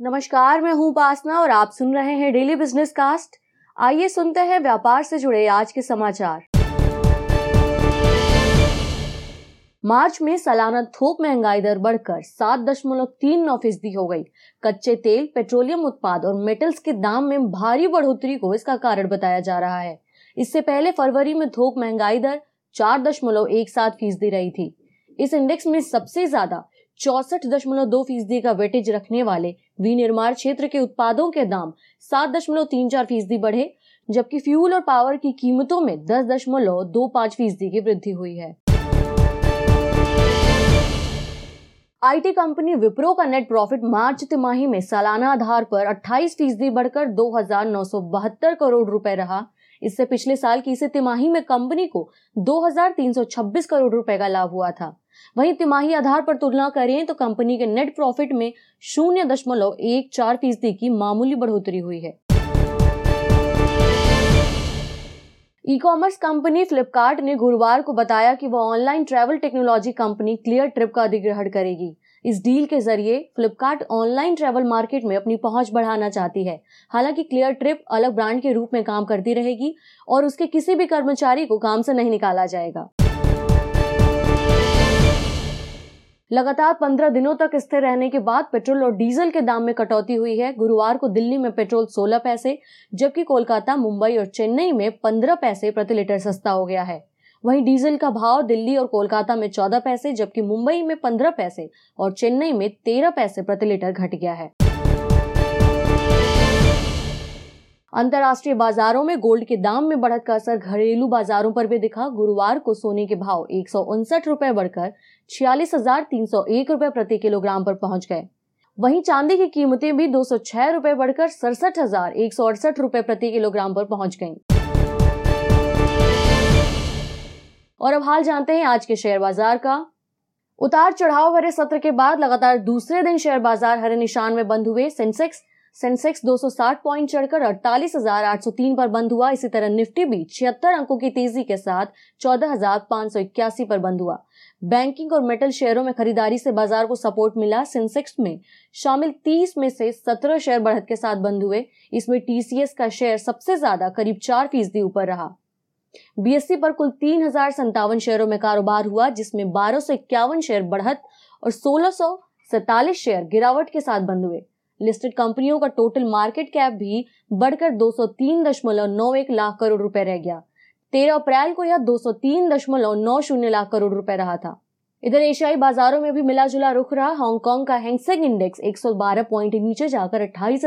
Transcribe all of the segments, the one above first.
नमस्कार, मैं हूँ उपासना और आप सुन रहे हैं डेली बिज़नेस कास्ट आइए सुनते हैं व्यापार से जुड़े आज के समाचार। मार्च में सालाना थोक महँगाई दर बढ़कर सात दशमलव तीन नौ फ़ीसदी हो गई। कच्चे तेल, पेट्रोलियम उत्पाद और मेटल्स के दाम में भारी बढ़ोतरी को इसका कारण बताया जा रहा है। इससे पहले फरवरी में थोक महँगाई दर चार दशमलव एक सात फ़ीसदी रही थी। इस इंडेक्स में सबसे ज़्यादा चौसठ दशमलव दो फ़ीसदी का वेटेज रखने वाले विनिर्माण क्षेत्र के उत्पादों के दाम सात दशमलव तीन चार फ़ीसदी बढ़े, जबकि फ्यूल और पावर की कीमतों में दस दशमलव दो पाँच फ़ीसदी की वृद्धि हुई है। आईटी कंपनी विप्रो का नेट प्रॉफिट मार्च तिमाही में सालाना आधार पर 28 फ़ीसदी बढ़कर दो हज़ार नौ सौ बहत्तर करोड़ रुपए रहा। इससे पिछले साल की इसी तिमाही में कंपनी को 2,326 करोड़ रुपए का लाभ हुआ था। वहीं तिमाही आधार पर तुलना करें तो कंपनी के नेट प्रॉफिट में शून्य दशमलव एक चार फ़ीसदी की मामूली बढ़ोतरी हुई है। ई कॉमर्स कंपनी फ्लिपकार्ट ने गुरुवार को बताया कि वह online travel technology company Cleartrip का अधिग्रहण करेगी। इस डील के ज़रिए फ्लिपकार्ट ऑनलाइन ट्रैवल मार्केट में अपनी पहुँच बढ़ाना चाहती है। हालाँकि क्लियर ट्रिप अलग ब्रांड के रूप में काम करती रहेगी और उसके किसी भी कर्मचारी को काम से नहीं निकाला जाएगा। लगातार पंद्रह दिनों तक स्थिर रहने के बाद पेट्रोल और डीजल के दाम में कटौती हुई है। गुरुवार को दिल्ली में पेट्रोल 16 पैसे, जबकि कोलकाता, मुंबई और चेन्नई में 15 पैसे प्रति लीटर सस्ता हो गया है। वहीं डीजल का भाव दिल्ली और कोलकाता में 14 पैसे, जबकि मुंबई में 15 पैसे और चेन्नई में 13 पैसे प्रति लीटर घट गया है। अंतर्राष्ट्रीय बाजारों में गोल्ड के दाम में बढ़त का असर, घरेलू बाजारों पर भी दिखा। गुरुवार को सोने के भाव एक रुपए बढ़कर छियालीस हज़ार तीन सौ एक रुपए प्रति किलोग्राम पर पहुँच गए। वहीं चांदी की कीमतें भी दो सौ छह रुपए बढ़कर सड़सठ हज़ार एक सौ अड़सठ रुपए प्रति किलोग्राम पर पहुँच गईं। और अब हाल जानते हैं आज के शेयर बाज़ार का। उतार चढ़ाव भरे सत्र के बाद लगातार दूसरे दिन शेयर बाज़ार हरे निशान में बंद हुए। सेंसेक्स सेंसेक्स 260 पॉइंट चढ़कर 48,803 पर बंद हुआ। इसी तरह निफ्टी भी छिहत्तर अंकों की तेज़ी के साथ 14,581 पर बंद हुआ। बैंकिंग और मेटल शेयरों में खरीदारी से बाज़ार को सपोर्ट मिला। सेंसेक्स में शामिल 30 में से 17 शेयर बढ़त के साथ बंद हुए। इसमें टीसीएस का शेयर सबसे ज़्यादा करीब चार फ़ीसदी ऊपर रहा। बीएससी पर कुल तीन हज़ार संतावन शेयरों में कारोबार हुआ, जिसमें बारह सौ इक्यावन शेयर बढ़त और सोलह सौ सैतालीस शेयर गिरावट के साथ बंद हुए। लिस्टेड कंपनियों का टोटल मार्केट कैप भी बढ़कर दो सौ तीन दशमलव नौ एक लाख करोड़ रुपए रह गया। तेरह अप्रैल को यह दो सौ तीन दशमलव नौ शून्य लाख करोड़ रुपए रहा था। इधर एशियाई बाजारों में भी मिला जुला रुख रहा। हांगकांग का हैंगसेंग इंडेक्स 112 पॉइंट नीचे जाकर अट्ठाईस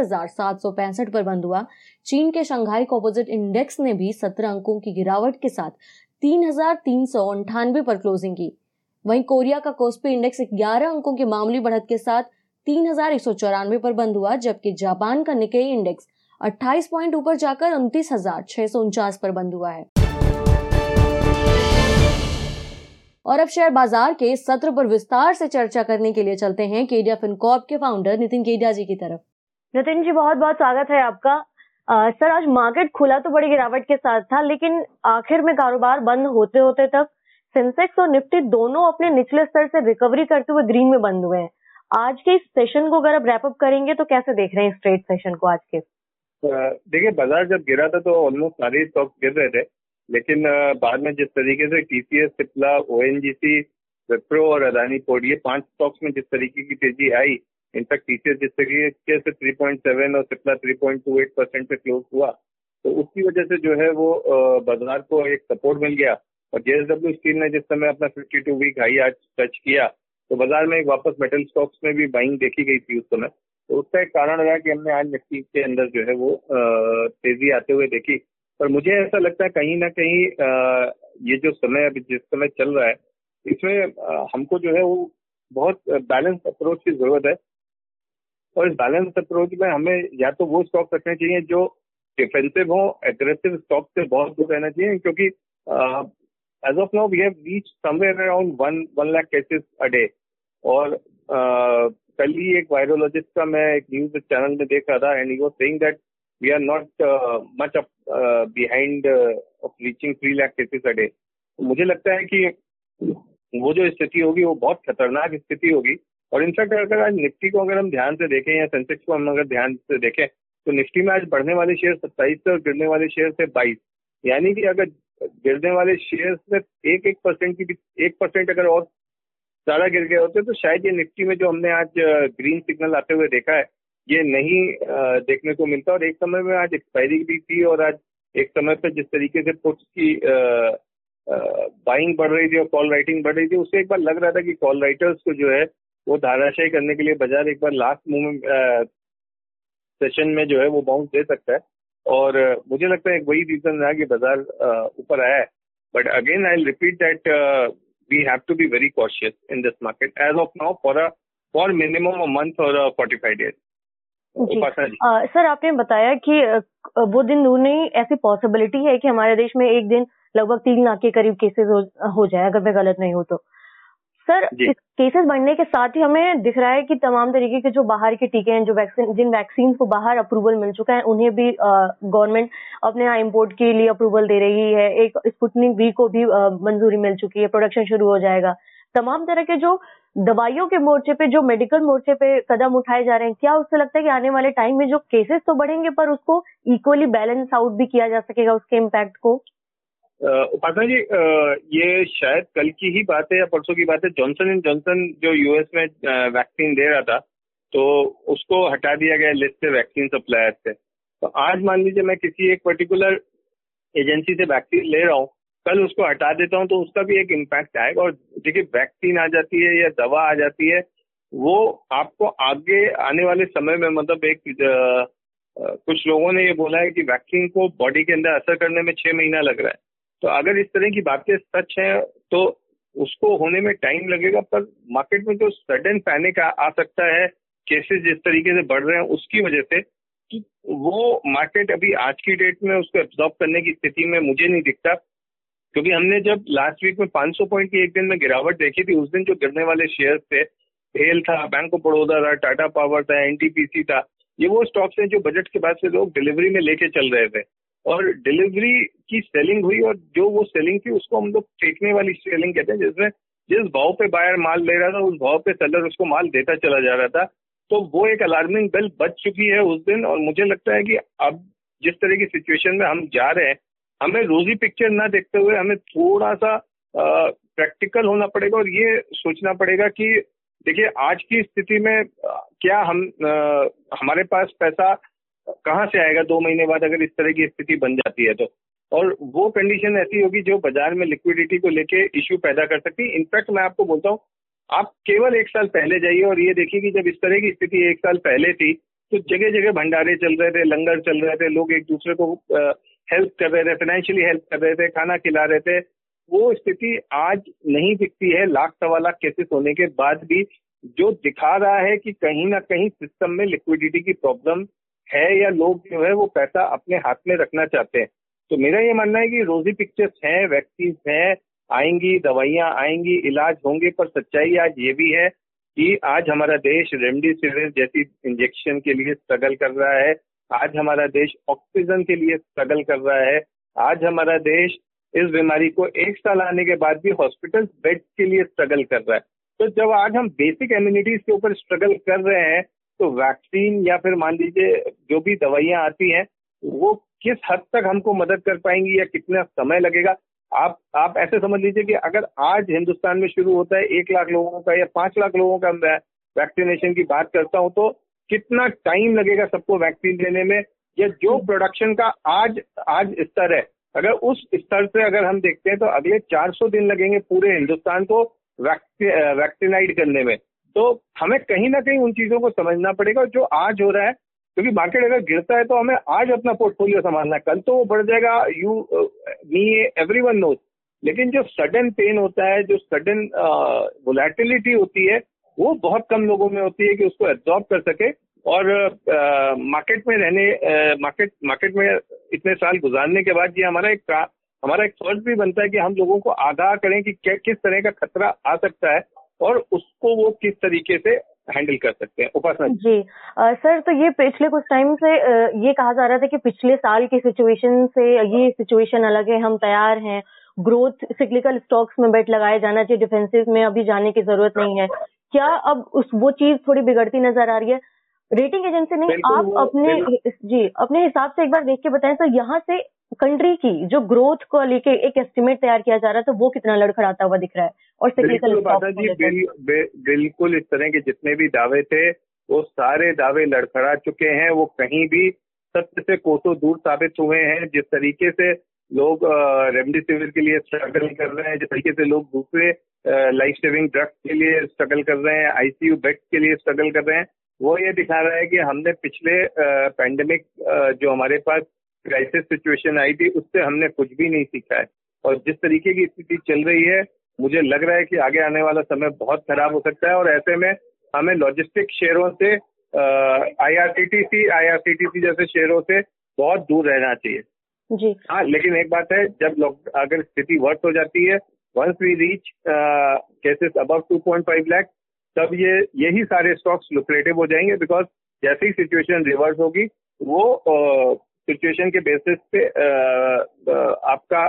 पर बंद हुआ। चीन के शंघाई कॉपोजिट इंडेक्स ने भी 17 अंकों की गिरावट के साथ तीन पर क्लोजिंग की। वहीं कोरिया का कोस्पी इंडेक्स 11 अंकों की मामूली बढ़त के साथ तीन हज़ार एक सौ चौरानवे पर बंद हुआ, जबकि जापान का निकेई इंडेक्स 28 पॉइंट ऊपर जाकर उनतीस पर बंद हुआ है। और अब शेयर बाज़ार के सत्र पर विस्तार से चर्चा करने के लिए चलते हैं केडिया फिनकॉप के फाउंडर नितिन केडिया जी की तरफ़। नितिन जी बहुत बहुत स्वागत है आपका। आ, सर आज मार्केट खुला तो बड़ी गिरावट के साथ था लेकिन आखिर में कारोबार बंद होते होते तक सेंसेक्स और निफ्टी दोनों अपने निचले स्तर से रिकवरी करते हुए ग्रीन में बंद हुए हैं। आज के इस सेशन को अगर आप रैपअप करेंगे तो कैसे देख रहे हैं स्ट्रेट सेशन को आज के? देखिए बाज़ार जब गिरा था तो ऑलमोस्ट सारे स्टॉक्स गिर रहे थे। लेकिन बाद में जिस तरीके से TCS Cipla O N G C Wipro और अदानी पोर्ट ये पाँच स्टॉक्स में जिस तरीके की तेज़ी आई इनफैक्ट टीसीएस जिस तरीके से 3.7 और सिप्ला 3.28 परसेंट पे क्लोज हुआ तो उसकी वजह से जो है वो बाज़ार को एक सपोर्ट मिल गया। और जेएसडब्ल्यू स्टील ने जिस समय अपना 52 वीक हाई आज टच किया तो बाज़ार में एक वापस मेटल स्टॉक्स में भी बाइंग देखी गई थी उस समय। तो उसका एक कारण रहा कि हमने आज निफ्टी के अंदर जो है वो तेज़ी आते हुए देखी। पर मुझे ऐसा लगता है कहीं ना कहीं ये जो समय अभी, जिस समय चल रहा है, इसमें हमको जो है वो बहुत बैलेंस अप्रोच की ज़रूरत है। और इस बैलेंस अप्रोच में हमें या तो वो स्टॉक रखने चाहिए जो डिफेंसिव हो एग्रेसिव स्टॉक से बहुत दूर रहना चाहिए, क्योंकि as of now we have reach somewhere around one one lakh cases a day और कल ही एक वायरोलॉजिस्ट का मैं एक न्यूज़ चैनल में देख रहा था and you saying that we are not much behind of reaching three lakh cases a day मुझे लगता है कि वो जो स्थिति होगी, वो बहुत खतरनाक स्थिति होगी। और इनफैक्ट अगर आज निफ्टी को अगर हम ध्यान से देखें या सेंसेक्स को हम अगर ध्यान से देखें तो निफ्टी में आज बढ़ने वाले शेयर सत्ताईस और गिरने वाले शेयर थे बाईस। यानी कि अगर गिरने वाले शेयर में एक एक परसेंट की एक परसेंट अगर और ज़्यादा गिर गए होते तो शायद ये निफ्टी में जो हमने आज ग्रीन सिग्नल आते हुए देखा है ये नहीं देखने को मिलता। और एक समय में आज एक्सपायरी भी थी और आज एक समय पर जिस तरीके से पुट्स की बाइंग बढ़ रही थी और कॉल राइटिंग बढ़ रही थी, उससे एक बार लग रहा था कि कॉल राइटर्स को जो है वो धाराशाही करने के लिए बाज़ार एक बार लास्ट मूवमेंट सेशन में जो है वो बाउंस दे सकता है। और मुझे लगता है वही रीजन रहा कि बाज़ार ऊपर आया है। But again I repeat that we have to be very cautious in this market as of now for for minimum a month और फोर्टी फाइव डेज़ सर आपने बताया कि वो दिन दूर नहीं ऐसी पॉसिबिलिटी है कि हमारे देश में एक दिन लगभग तीन लाख के करीब केसेस हो, हो जाए अगर मैं गलत नहीं हूँ तो। सर केसेस बढ़ने के साथ ही हमें दिख रहा है कि तमाम तरीके के जो बाहर के टीके हैं जो वैक्सीन जिन वैक्सीन को बाहर अप्रूवल मिल चुका है उन्हें भी गवर्नमेंट अपने यहाँ इम्पोर्ट के लिए अप्रूवल दे रही है। एक स्पुटनिक वी को भी मंजूरी मिल चुकी है प्रोडक्शन शुरू हो जाएगा। तमाम तरह के जो दवाइयों के मोर्चे पे, जो मेडिकल मोर्चे पे कदम उठाए जा रहे हैं, क्या उससे लगता है कि आने वाले टाइम में जो केसेस तो बढ़ेंगे, पर उसको इक्वली बैलेंस आउट भी किया जा सकेगा उसके इम्पैक्ट को? उपासना जी ये शायद कल की ही बात है या परसों की बात है। जॉनसन एंड जॉनसन जो यूएस में वैक्सीन दे रहा था तो उसको हटा दिया गया लिस्ट से वैक्सीन सप्लायर से। तो आज मान लीजिए मैं किसी एक पर्टिकुलर एजेंसी से वैक्सीन ले रहा हूँ कल उसको हटा देता हूँ तो उसका भी एक इम्पैक्ट आएगा। और देखिए वैक्सीन आ जाती है या दवा आ जाती है वो आपको आगे आने वाले समय में मतलब एक कुछ लोगों ने ये बोला है कि वैक्सीन को बॉडी के अंदर असर करने में छह महीना लग रहा है। तो अगर इस तरह की बातें सच हैं तो उसको होने में टाइम लगेगा पर मार्केट में जो सडन पैनिक आ, आ सकता है केसेस जिस तरीके से बढ़ रहे हैं उसकी वजह से वो मार्केट अभी आज की डेट में उसको एब्जॉर्ब करने की स्थिति में मुझे नहीं दिखता। क्योंकि हमने जब लास्ट वीक में 500 पॉइंट की एक दिन में गिरावट देखी थी, उस दिन जो गिरने वाले शेयर थे भेल था बैंक ऑफ़ बड़ौदा था टाटा पावर था एनटीपीसी था, ये वो स्टॉक्स हैं जो बजट के बाद से लोग डिलीवरी में लेके चल रहे थे। और डिलीवरी की सेलिंग हुई और जो वो सेलिंग थी, उसको हम लोग फेंकने वाली सेलिंग कहते हैं, जिसमें जिस भाव पे बायर माल ले रहा था, उस भाव पे सेलर उसको माल देता चला जा रहा था। तो वो एक अलार्मिंग बेल बच चुकी है उस दिन और मुझे लगता है कि अब जिस तरह की सिचुएशन में हम जा रहे हैं हमें रोजी पिक्चर ना देखते हुए हमें थोड़ा सा प्रैक्टिकल होना पड़ेगा और ये सोचना पड़ेगा कि देखिए आज की स्थिति में क्या हम आ, हमारे पास पैसा कहाँ से आएगा दो महीने बाद अगर इस तरह की स्थिति बन जाती है तो? और वो कंडीशन ऐसी होगी जो बाज़ार में लिक्विडिटी को लेके इश्यू पैदा कर सकती है। इनफैक्ट मैं आपको बोलता हूँ आप केवल एक साल पहले जाइए और ये देखिए कि जब इस तरह की स्थिति एक साल पहले थी तो जगह जगह भंडारे चल रहे थे लंगर चल रहे थे लोग एक दूसरे को हेल्प कर रहे थे फाइनेंशियली हेल्प कर रहे थे, खाना खिला रहे थे, वो स्थिति आज नहीं दिखती है। लाख सवा लाख केसेस होने के बाद भी जो दिखा रहा है कि कहीं ना कहीं सिस्टम में लिक्विडिटी की प्रॉब्लम है या लोग जो है वो पैसा अपने हाथ में रखना चाहते हैं। तो मेरा ये मानना है कि रोजी पिक्चर्स हैं वैक्सीन हैं, आएँगी, दवाइयाँ आएँगी, इलाज होंगे, पर सच्चाई आज ये भी है कि आज हमारा देश रेमडेसिविर जैसी इंजेक्शन के लिए स्ट्रगल कर रहा है। आज हमारा देश ऑक्सीजन के लिए स्ट्रगल कर रहा है। आज हमारा देश इस बीमारी को एक साल आने के बाद भी हॉस्पिटल बेड के लिए स्ट्रगल कर रहा है। तो जब आज हम बेसिक इम्यूनिटीज के ऊपर स्ट्रगल कर रहे हैं तो वैक्सीन या फिर मान लीजिए जो भी दवाइयाँ आती हैं, वो किस हद तक हमको मदद कर पाएँगी या कितना समय लगेगा? आप आप ऐसे समझ लीजिए कि अगर आज हिंदुस्तान में शुरू होता है एक लाख लोगों का या पाँच लाख लोगों का मैं वैक्सीनेशन की बात करता हूँ तो कितना टाइम लगेगा सबको वैक्सीन देने में? या जो प्रोडक्शन का आज आज स्तर है अगर उस स्तर से अगर हम देखते हैं तो अगले 400 दिन लगेंगे पूरे हिंदुस्तान को वैक्सीनाइड करने में। तो हमें कहीं ना कहीं उन चीज़ों को समझना पड़ेगा जो आज हो रहा है क्योंकि मार्केट अगर गिरता है तो हमें आज अपना पोर्टफोलियो संभालना है। कल तो वो बढ़ जाएगा you me everyone knows लेकिन जो सडन पेन होता है जो सडन वोलेटिलिटी होती है वो बहुत कम लोगों में होती है कि उसको एब्जॉर्ब कर सके। और मार्केट में रहने मार्केट मार्केट में इतने साल गुजारने के बाद ये हमारा एक हमारा एक फ़र्ज़ भी बनता है कि हम लोगों को आगाह करें कि क्या किस तरह का खतरा आ सकता है और उसको वो किस तरीके से हैंडल कर सकते हैं। उपासना जी। आ, सर तो ये पिछले कुछ टाइम से ये कहा जा रहा था कि पिछले साल की सिचुएशन से ये सिचुएशन अलग है हम तैयार हैं। ग्रोथ सिक्लिकल स्टॉक्स में बेट लगाया जाना चाहिए डिफेंसिव में अभी जाने की ज़रूरत नहीं है। क्या अब उस वो चीज़ थोड़ी बिगड़ती नज़र आ रही है? रेटिंग एजेंसी ने आप अपने जी अपने हिसाब से एक बार देख के बताएँ तो यहाँ से कंट्री की जो ग्रोथ को लेके एक एस्टिमेट तैयार किया जा रहा था वो कितना लड़खड़ाता हुआ दिख रहा है? और बिल्कुल जी बिल, बिल्कुल इस तरह के जितने भी दावे थे वो सारे दावे लड़खड़ा चुके हैं। वो कहीं भी सत्य से कोसों दूर साबित हुए हैं। जिस तरीके से लोग रेमडेसिविर के लिए स्ट्रगल कर रहे हैं। जिस तरीके से लोग दूसरे लाइफ सेविंग ड्रग्स के लिए स्ट्रगल कर रहे हैं आईसीयू बेड के लिए स्ट्रगल कर रहे हैं, वो ये दिखा रहा है कि हमने पिछले पैंडेमिक जो हमारे पास क्राइसिस सिचुएशन आई थी, उससे हमने कुछ भी नहीं सीखा है। और जिस तरीके की स्थिति चल रही है, मुझे लग रहा है कि आगे आने वाला समय बहुत खराब हो सकता है। और ऐसे में हमें लॉजिस्टिक शेयरों से आईआरसीटीसी आईआरसीटीसी जैसे शेयरों से बहुत दूर रहना चाहिए। जी। हाँ लेकिन एक बात है जब अगर स्थिति वर्ष हो जाती है once we reach cases above 2.5 lakh तब ये यही सारे स्टॉक्स लुक्रेटिव हो जाएँगे बिकॉज़ जैसे ही सिचुएशन रिवर्स होगी वो सिचुएशन uh, के बेसिस पे uh, uh, आपका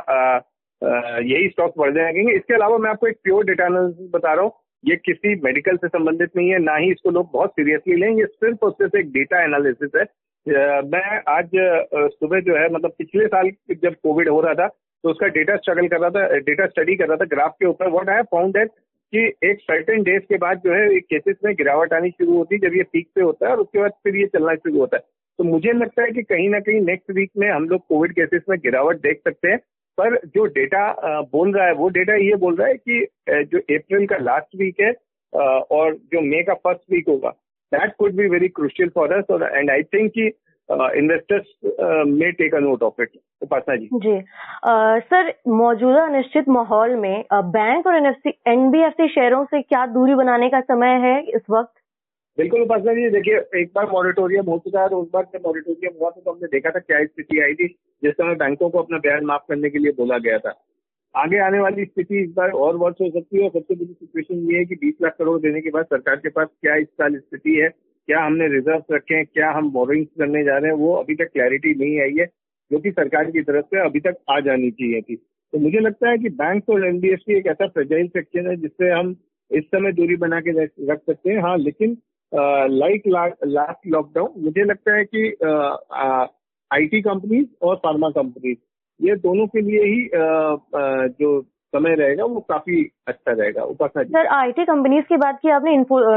यही स्टॉक्स बढ़ जाएँगे। इसके अलावा मैं आपको एक प्योर डेटा एनालिसिस बता रहा हूँ ये किसी मेडिकल से संबंधित नहीं है ना ही इसको लोग बहुत सीरियसली लें ये सिर्फ़ सिर्फ़ एक डेटा एनालिसिस है। मैं आज सुबह जो है मतलब पिछले साल जब कोविड हो रहा था तो उसका डेटा स्ट्रगल कर रहा था डेटा स्टडी कर रहा था ग्राफ के ऊपर. व्हाट आई फाउंड दैट कि एक सर्टेन डेज़ के बाद जो है केसेस में गिरावट आनी शुरू होती है जब ये पीक पे होता है और उसके बाद फिर ये चलना शुरू होता है. तो मुझे लगता है कि कहीं ना कहीं नेक्स्ट वीक में हम लोग कोविड केसेस में गिरावट देख सकते हैं. पर जो डेटा बोल रहा है, वो डेटा ये बोल रहा है कि जो अप्रैल का लास्ट वीक है और जो मे का फ़र्स्ट वीक होगा that could be very crucial for us और एंड आई थिंक कि investors may take a note of it Upasana ji. Ji sir मौजूदा अनिश्चित माहौल में बैंक और एनबीएफसी शेयरों से क्या दूरी बनाने का समय है इस वक्त? बिल्कुल उपासना जी देखिए एक बार मॉरिटोरियम हो चुका है और उस बार जब मॉरिटोरियम हुआ था तो हमने देखा था क्या स्थिति आई थी जिस समय बैंकों को अपना ब्याज माफ़ करने के लिए बोला गया था। आगे आने वाली स्थिति इस बार और वर्ष हो सकती है और सबसे बड़ी सिचुएशन ये है कि बीस लाख करोड़ देने के बाद सरकार के पास क्या इस साल स्थिति है, क्या हमने रिज़र्व रखे हैं, क्या हम बोरिंग करने जा रहे हैं, वो अभी तक क्लैरिटी नहीं आई है, जो कि सरकार की तरफ़ से अभी तक आ जानी चाहिए थी। तो मुझे लगता है कि बैंक और एनबीएफसी एक ऐसा फ्रेजाइल सेक्शन है जिससे हम इस समय दूरी बना के रख सकते हैं। हाँ लेकिन लाइक लास्ट लॉकडाउन मुझे लगता है कि आईटी कंपनीज़ और फार्मा कंपनीज़ ये दोनों के लिए ही जो समय रहेगा वो काफ़ी अच्छा रहेगा उपासना सर आईटी कंपनीज़ की बात की आपने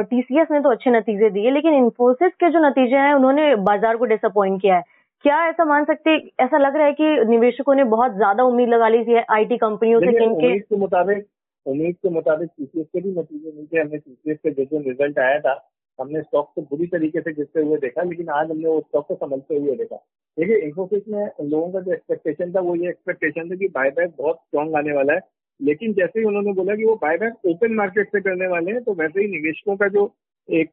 टीसीएस ने तो अच्छे नतीजे दिए लेकिन इन्फोसिस के जो नतीजे हैं उन्होंने बाज़ार को डिसअपॉइंट किया है। क्या ऐसा मान सकते ऐसा लग रहा है कि निवेशकों ने बहुत ज़्यादा उम्मीद लगा ली थी आईटी कंपनियों से उम्मीद के मुताबिक उम्मीद के मुताबिक टीसीएस के भी नतीजे मिलते हमने टीसीएस के जो जो रिज़ल्ट आया था हमने स्टॉक को बुरी तरीके से गिरते हुए देखा, लेकिन आज हमने वो स्टॉक को संभलते हुए देखा। देखिए इन्फोसिस में लोगों का जो एक्सपेक्टेशन था, वो ये एक्सपेक्टेशन था कि बायबैक बहुत स्ट्रॉन्ग आने वाला है। लेकिन जैसे ही उन्होंने बोला कि वो बायबैक ओपन मार्केट से करने वाले हैं तो वैसे ही निवेशकों का जो एक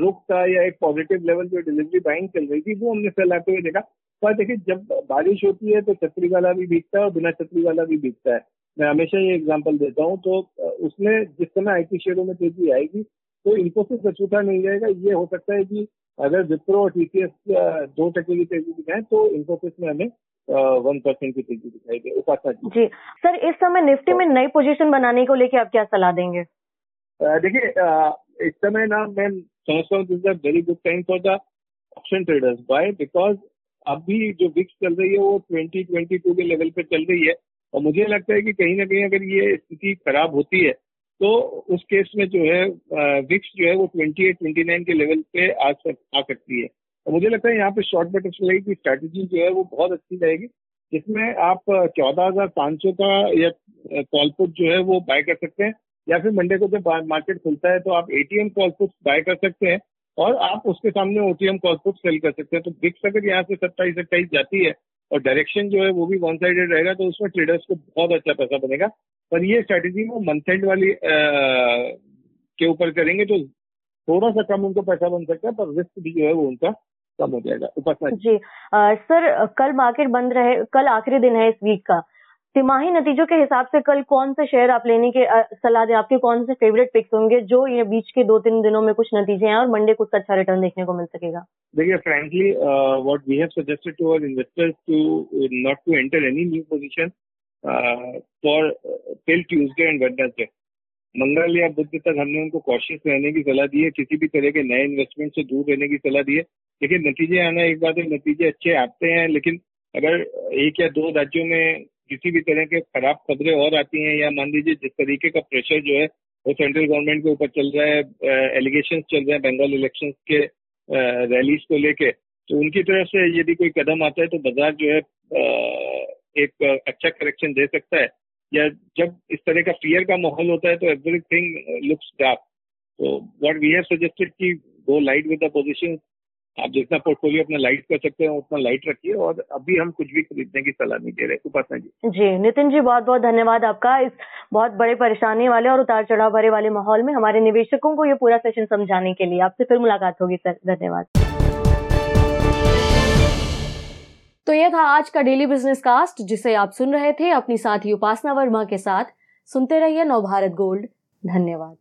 रुख था या एक पॉजिटिव लेवल जो डिलीवरी बाइंग चल रही थी, वो हमने फैलाते हुए देखा। पर देखिए, जब बारिश होती है तो छतरी वाला भी बीतता है और बिना छतरी वाला भी बीतता है। मैं हमेशा ये एग्ज़ाम्पल देता हूँ तो उसमें जिस समय आई शेयरों में तेज़ी आएगी तो इन्फोसिस अछूता नहीं जाएगा। ये हो सकता है कि अगर विप्रो और टीसीएस दो टके की तेज़ी दिखाएँ तो इन्फोसिस में हमें वन परसेंट की तेज़ी दिखाई दे उपासना जी जी। सर इस समय निफ्टी में नई पोजीशन बनाने को लेकर आप क्या सलाह देंगे? देखिए इस समय ना मैं समझता हूँ this very good time for the option traders buy because अभी जो विक्स चल रही है वो ट्वेंटी ट्वेंटी टू के लेवल पे चल रही है। और मुझे लगता है कि कहीं ना कहीं अगर ये स्थिति खराब होती है तो उस केस में जो है विक्स जो है वो ट्वेंटी एट ट्वेंटी नाइन के लेवल पे आ सक, आ सकती है। और मुझे लगता है यहाँ पे शॉर्ट बटरफ्लाई की स्ट्रैटेजी जो है वो बहुत अच्छी रहेगी, जिसमें आप चौदह हज़ार पाँच सौ का या कॉलपुट जो है वो बाय कर सकते हैं, या फिर मंडे को जब मार्केट खुलता है तो आप एटीएम कॉलपुट बाय कर सकते हैं, और आप उसके सामने ओटीएम कॉलपुट सेल कर सकते हैं। तो विक्स अगर यहाँ से सत्ताईस अट्ठाईस जाती है और डायरेक्शन जो है वो भी वन साइडेड रहेगा तो उसमें ट्रेडर्स को बहुत अच्छा पैसा बनेगा। पर ये स्ट्रेटेजी वो मंथ एंड वाली आ, के ऊपर करेंगे तो थोड़ा सा कम उनको पैसा बन सकता है पर रिस्क भी जो है वो उनका कम हो जाएगा उपासना जी आ, सर कल मार्केट बंद रहे कल आखिरी दिन है इस वीक का। तिमाही नतीजों के हिसाब से कल कौन से शेयर आप लेने के सलाह दें? आपके कौन से फेवरेट पिक्स होंगे जो ये बीच के दो तीन दिनों में कुछ नतीजे हैं और मंडे कुछ अच्छा रिटर्न देखने को मिल सकेगा? देखिए frankly what we have suggested to our investors to not to enter any new position for till Tuesday and Wednesday मंगल या बुद्ध तक हमने उनको कॉशियस रहने की सलाह दी है किसी भी तरह के नए इन्वेस्टमेंट से दूर रहने की सलाह दी है लेकिन नतीजे आना एक बात है नतीजे अच्छे आते हैं लेकिन अगर एक या दो राज्यों में किसी भी तरह के खराब खबरें और आती हैं या मान लीजिए जिस तरीके का प्रेशर जो है वो सेंट्रल गवर्नमेंट के ऊपर चल रहा है एलिगेशन चल रहे हैं बंगाल इलेक्शन के रैलीज को लेके तो उनकी तरफ़ से यदि कोई कदम आता है तो बाज़ार जो है एक अच्छा करेक्शन दे सकता है। या जब इस तरह का फियर का माहौल होता है तो एवरीथिंग लुक्स डार्क तो व्हाट वी हैव सजेस्टेड कि go light with the position आप जितना पोर्टफोलियो अपना लाइट कर सकते हैं, उतना लाइट रखिए और अभी हम कुछ भी खरीदने की सलाह नहीं दे रहे। उपासना जी। जी, नितिन जी, बहुत बहुत धन्यवाद आपका इस बहुत बड़े परेशानी वाले और उतार चढ़ाव भरे वाले माहौल में। हमारे निवेशकों को ये पूरा सेशन समझाने के लिए आपसे फिर मुलाकात होगी, सर। धन्यवाद। तो यह था आज का डेली बिज़नेस कास्ट जिसे आप सुन रहे थे अपनी साथी उपासना वर्मा के साथ। सुनते रहिए नवभारत गोल्ड। धन्यवाद।